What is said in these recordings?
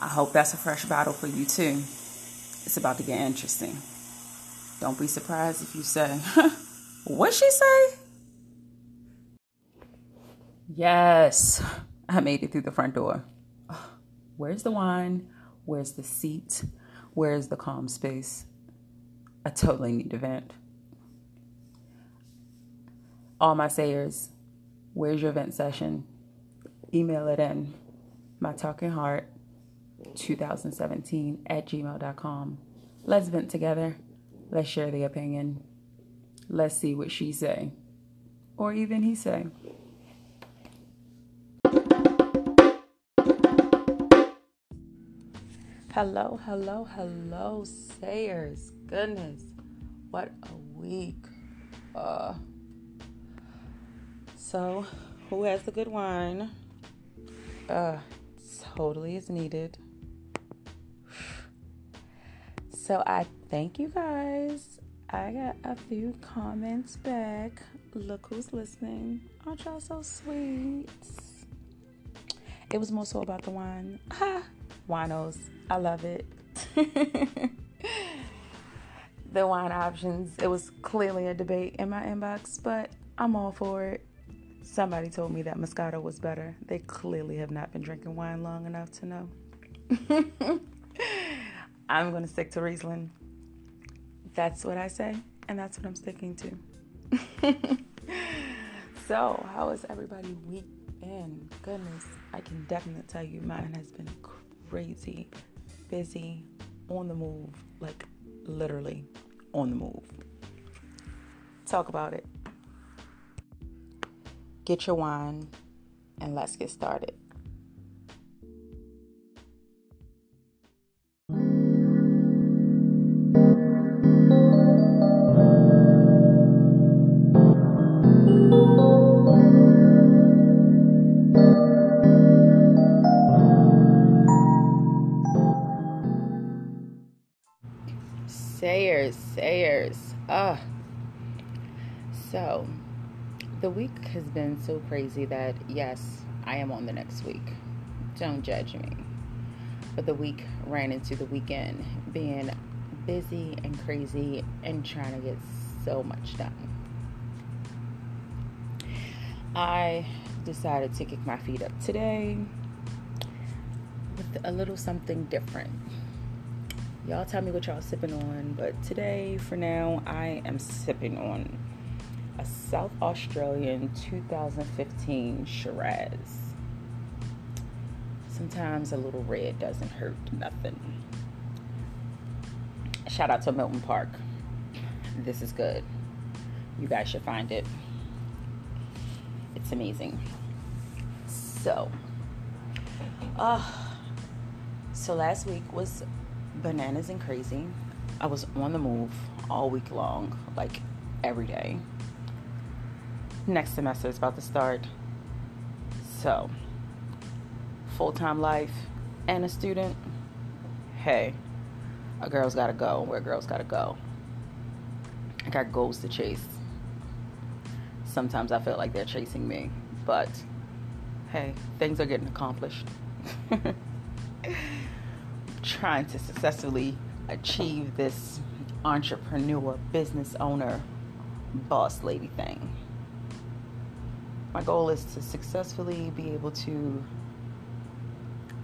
I hope that's a fresh bottle for you too. It's about to get interesting. Don't be surprised if you say, What she say? Yes, I made it through the front door. Where's the wine? Where's the seat? Where's the calm space? I totally need to vent. All my sayers, where's your vent session? Email it in. My talking heart 2017 at gmail.com. Let's vent together. Let's share the opinion. Let's see what she say. Or even he say. Hello, hello, hello, sayers. Goodness, what a week. Uh, so, who has the good wine? Uh, totally is needed. So I thank you guys. I got a few comments back. Look who's listening. Aren't y'all so sweet? It was more so about the wine. Ha! Winos. I love it. the wine options. It was clearly a debate in my inbox, but I'm all for it. Somebody told me that Moscato was better. They clearly have not been drinking wine long enough to know. I'm going to stick to Riesling. That's what I say, and that's what I'm sticking to. so, how has everybody week been? Goodness, I can definitely tell you mine has been crazy, busy, on the move, like literally on the move. Talk about it. Get your wine and let's get started. Sayers, sayers. Ah. So, the week has been so crazy that, yes, I am on the next week. Don't judge me. But the week ran into the weekend being busy and crazy and trying to get so much done. I decided to kick my feet up today with a little something different. Y'all tell me what y'all sipping on, but today, for now, I am sipping on a South Australian 2015 Shiraz. Sometimes a little red doesn't hurt nothing. Shout out to Milton Park. This is good. You guys should find it. It's amazing. So, uh, so last week was bananas and crazy. I was on the move all week long, like every day next semester is about to start. So, full time life and a student, hey, a girl's gotta go where girls gotta go. I got goals to chase. Sometimes I feel like they're chasing me, but hey, things are getting accomplished. Trying to successfully achieve this entrepreneur, business owner, boss lady thing my goal is to successfully be able to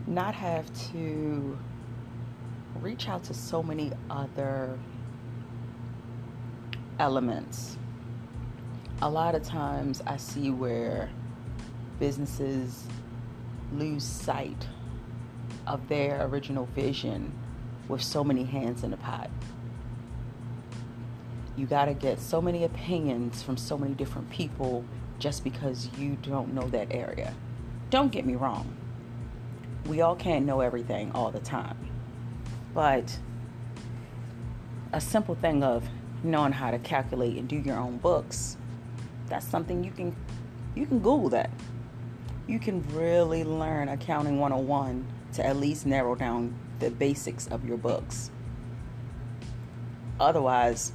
not have to reach out to so many other elements. A lot of times I see where businesses lose sight of their original vision with so many hands in the pot. You got to get so many opinions from so many different people just because you don't know that area. Don't get me wrong. We all can't know everything all the time. But a simple thing of knowing how to calculate and do your own books, that's something you can you can Google that. You can really learn accounting 101 to at least narrow down the basics of your books. Otherwise,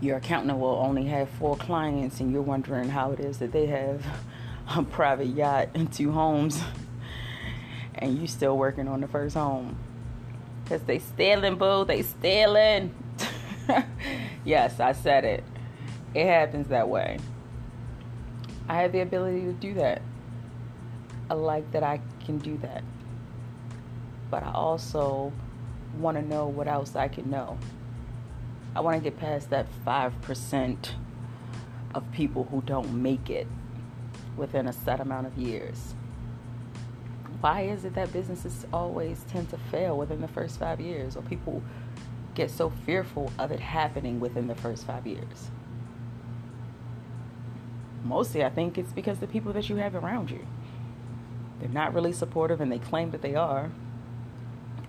your accountant will only have four clients and you're wondering how it is that they have a private yacht and two homes, and you still working on the first home. Because they stealing, boo. They stealing. yes, I said it. It happens that way. I have the ability to do that. I like that I can do that. But I also want to know what else I can know. I want to get past that 5% of people who don't make it within a set amount of years. Why is it that businesses always tend to fail within the first five years, or people get so fearful of it happening within the first five years? Mostly, I think it's because the people that you have around you. They're not really supportive and they claim that they are.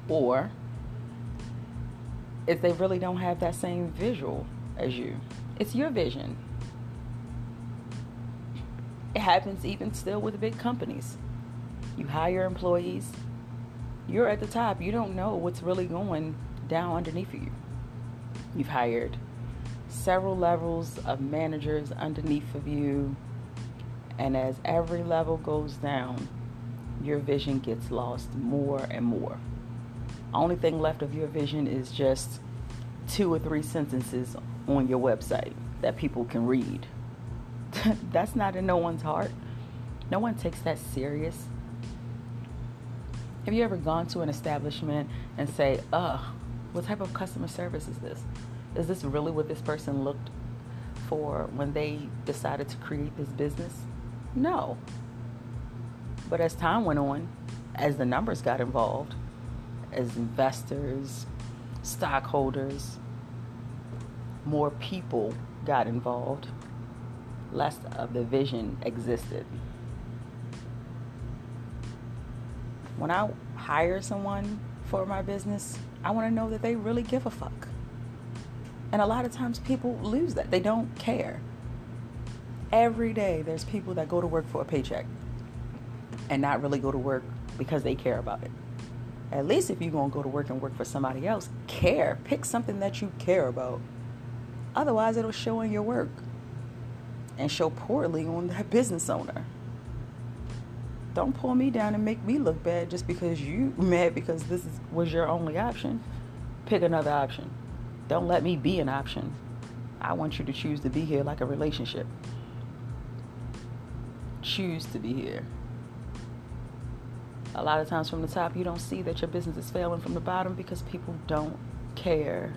Or if they really don't have that same visual as you, it's your vision. It happens even still with big companies. You hire employees, you're at the top. You don't know what's really going down underneath of you. You've hired several levels of managers underneath of you, and as every level goes down, your vision gets lost more and more. Only thing left of your vision is just two or three sentences on your website that people can read. That's not in no one's heart. No one takes that serious. Have you ever gone to an establishment and say, "Uh, what type of customer service is this? Is this really what this person looked for when they decided to create this business?" No. But as time went on, as the numbers got involved, as investors, stockholders, more people got involved, less of the vision existed. When I hire someone for my business, I want to know that they really give a fuck. And a lot of times people lose that. They don't care. Every day there's people that go to work for a paycheck and not really go to work because they care about it. At least if you're going to go to work and work for somebody else, care. Pick something that you care about. Otherwise, it'll show in your work and show poorly on that business owner. Don't pull me down and make me look bad just because you mad because this is, was your only option. Pick another option. Don't let me be an option. I want you to choose to be here like a relationship. Choose to be here. A lot of times from the top, you don't see that your business is failing from the bottom because people don't care.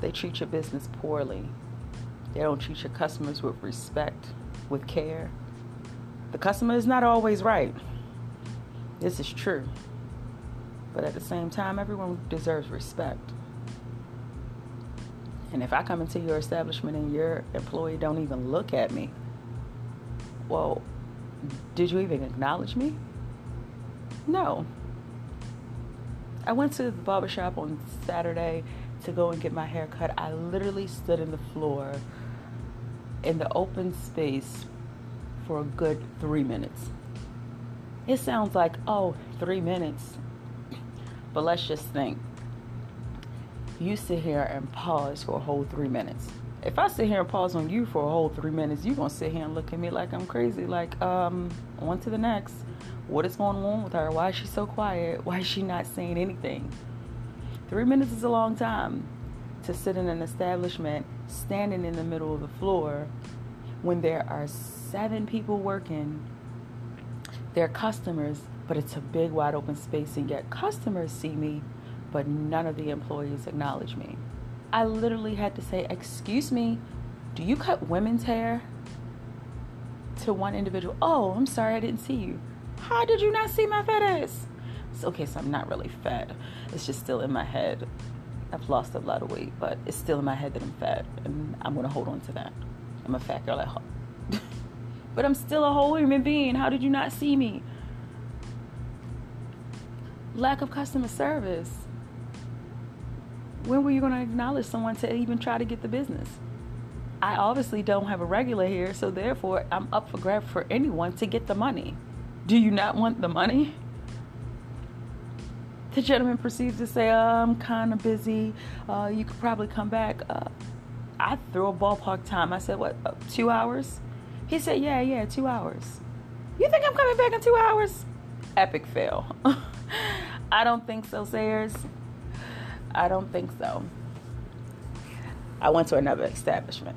They treat your business poorly. They don't treat your customers with respect, with care. The customer is not always right. This is true. But at the same time, everyone deserves respect. And if I come into your establishment and your employee don't even look at me, well, did you even acknowledge me? No. I went to the barbershop on Saturday to go and get my hair cut. I literally stood in the floor in the open space for a good three minutes. It sounds like, oh, three minutes. But let's just think. You sit here and pause for a whole three minutes if I sit here and pause on you for a whole three minutes, you're gonna sit here and look at me like I'm crazy. Like, um, to the next. What is going on with her? Why is she so quiet? Why is she not saying anything? Three minutes is a long time to sit in an establishment standing in the middle of the floor when there are seven people working. They're customers, but it's a big wide open space, and yet customers see me, but none of the employees acknowledge me. I literally had to say, Excuse me, do you cut women's hair? To one individual, Oh, I'm sorry, I didn't see you. How did you not see my fat ass? It's okay, so I'm not really fat. It's just still in my head. I've lost a lot of weight, but it's still in my head that I'm fat, and I'm gonna hold on to that. I'm a fat girl at heart. but I'm still a whole human being. How did you not see me? Lack of customer service when were you going to acknowledge someone to even try to get the business? I obviously don't have a regular here, so therefore I'm up for grab for anyone to get the money. Do you not want the money? The gentleman proceeds to say, uh, I'm kind of busy. Uh, you could probably come back. Uh, I threw a ballpark time. I said, what, uh, two hours? He said, Yeah, yeah, two hours. You think I'm coming back in two hours? Epic fail. I don't think so, Sayers. I don't think so. I went to another establishment.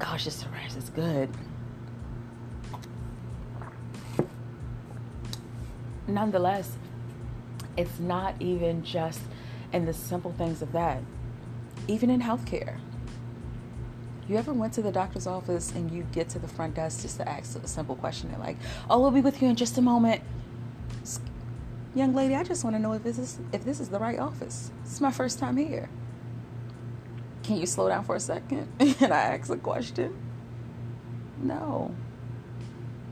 Gosh, this rice is good. Nonetheless, it's not even just in the simple things of that, even in healthcare. You ever went to the doctor's office and you get to the front desk just to ask a simple question? They're like, "Oh, we'll be with you in just a moment." Young lady, I just want to know if this is if this is the right office. Is my first time here. Can you slow down for a second and I ask a question? No.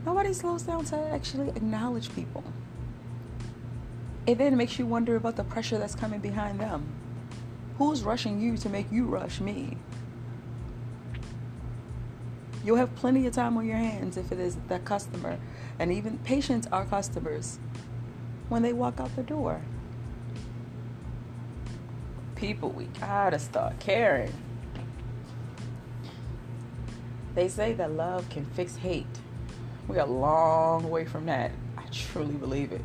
Nobody slows down to actually acknowledge people. It then makes you wonder about the pressure that's coming behind them. Who's rushing you to make you rush me? You'll have plenty of time on your hands if it is the customer. And even patients are customers when they walk out the door. People, we gotta start caring. They say that love can fix hate. We're a long way from that. I truly believe it.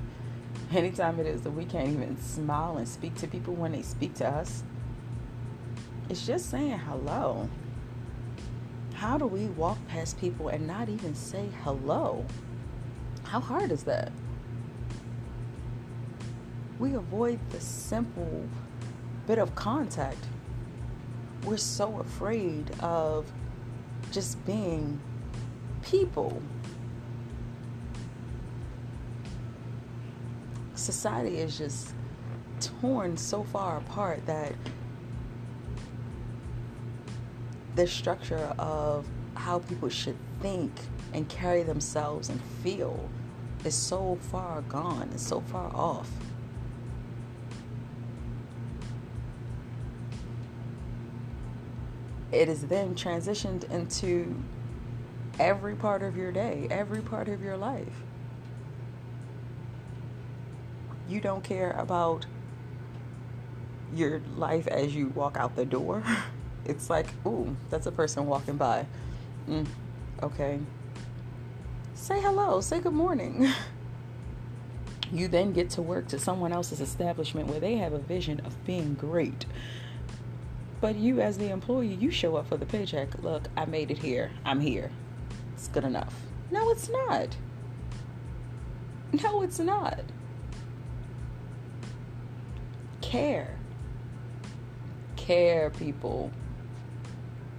Anytime it is that we can't even smile and speak to people when they speak to us, it's just saying hello. How do we walk past people and not even say hello? How hard is that? We avoid the simple bit of contact. We're so afraid of just being people. Society is just torn so far apart that the structure of how people should think and carry themselves and feel is so far gone, it's so far off. It is then transitioned into every part of your day, every part of your life. You don't care about your life as you walk out the door. it's like, ooh, that's a person walking by. Mm, okay. Say hello, say good morning. you then get to work to someone else's establishment where they have a vision of being great. But you, as the employee, you show up for the paycheck. Look, I made it here. I'm here. It's good enough. No, it's not. No, it's not. Care. Care, people.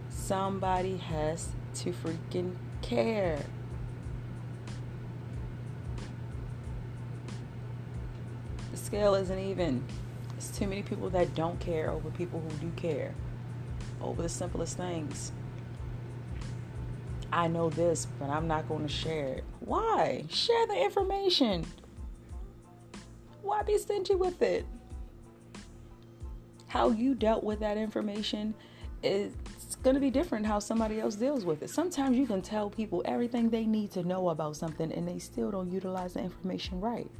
Somebody has to freaking care. The scale isn't even. Too many people that don't care over people who do care. Over the simplest things. I know this, but I'm not going to share it. Why? Share the information. Why be stingy with it? How you dealt with that information is going to be different how somebody else deals with it. Sometimes you can tell people everything they need to know about something and they still don't utilize the information right.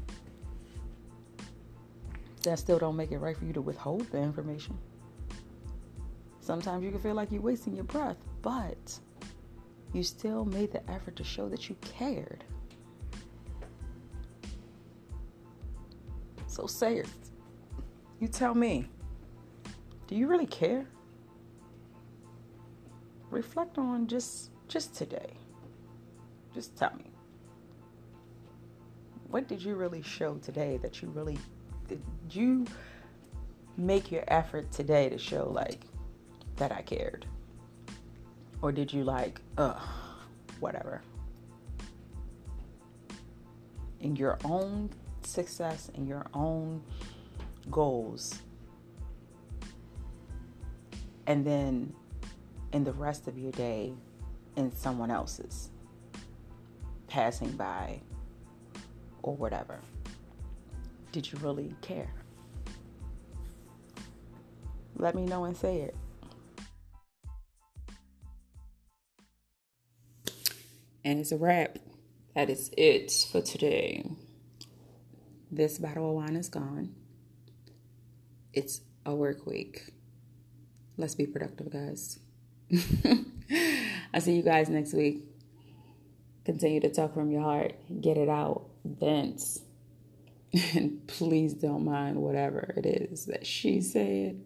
That still don't make it right for you to withhold the information. Sometimes you can feel like you're wasting your breath, but you still made the effort to show that you cared. So say it. You tell me. Do you really care? reflect on just just today. Just tell me. What did you really show today that you really you make your effort today to show like that I cared? Or did you like, ugh, whatever? In your own success, in your own goals. And then in the rest of your day in someone else's passing by or whatever? Did you really care? Let me know and say it. And it's a wrap. That is it for today. This bottle of wine is gone. It's a work week. Let's be productive, guys. I'll see you guys next week. Continue to talk from your heart, get it out, vent. And please don't mind whatever it is that she said.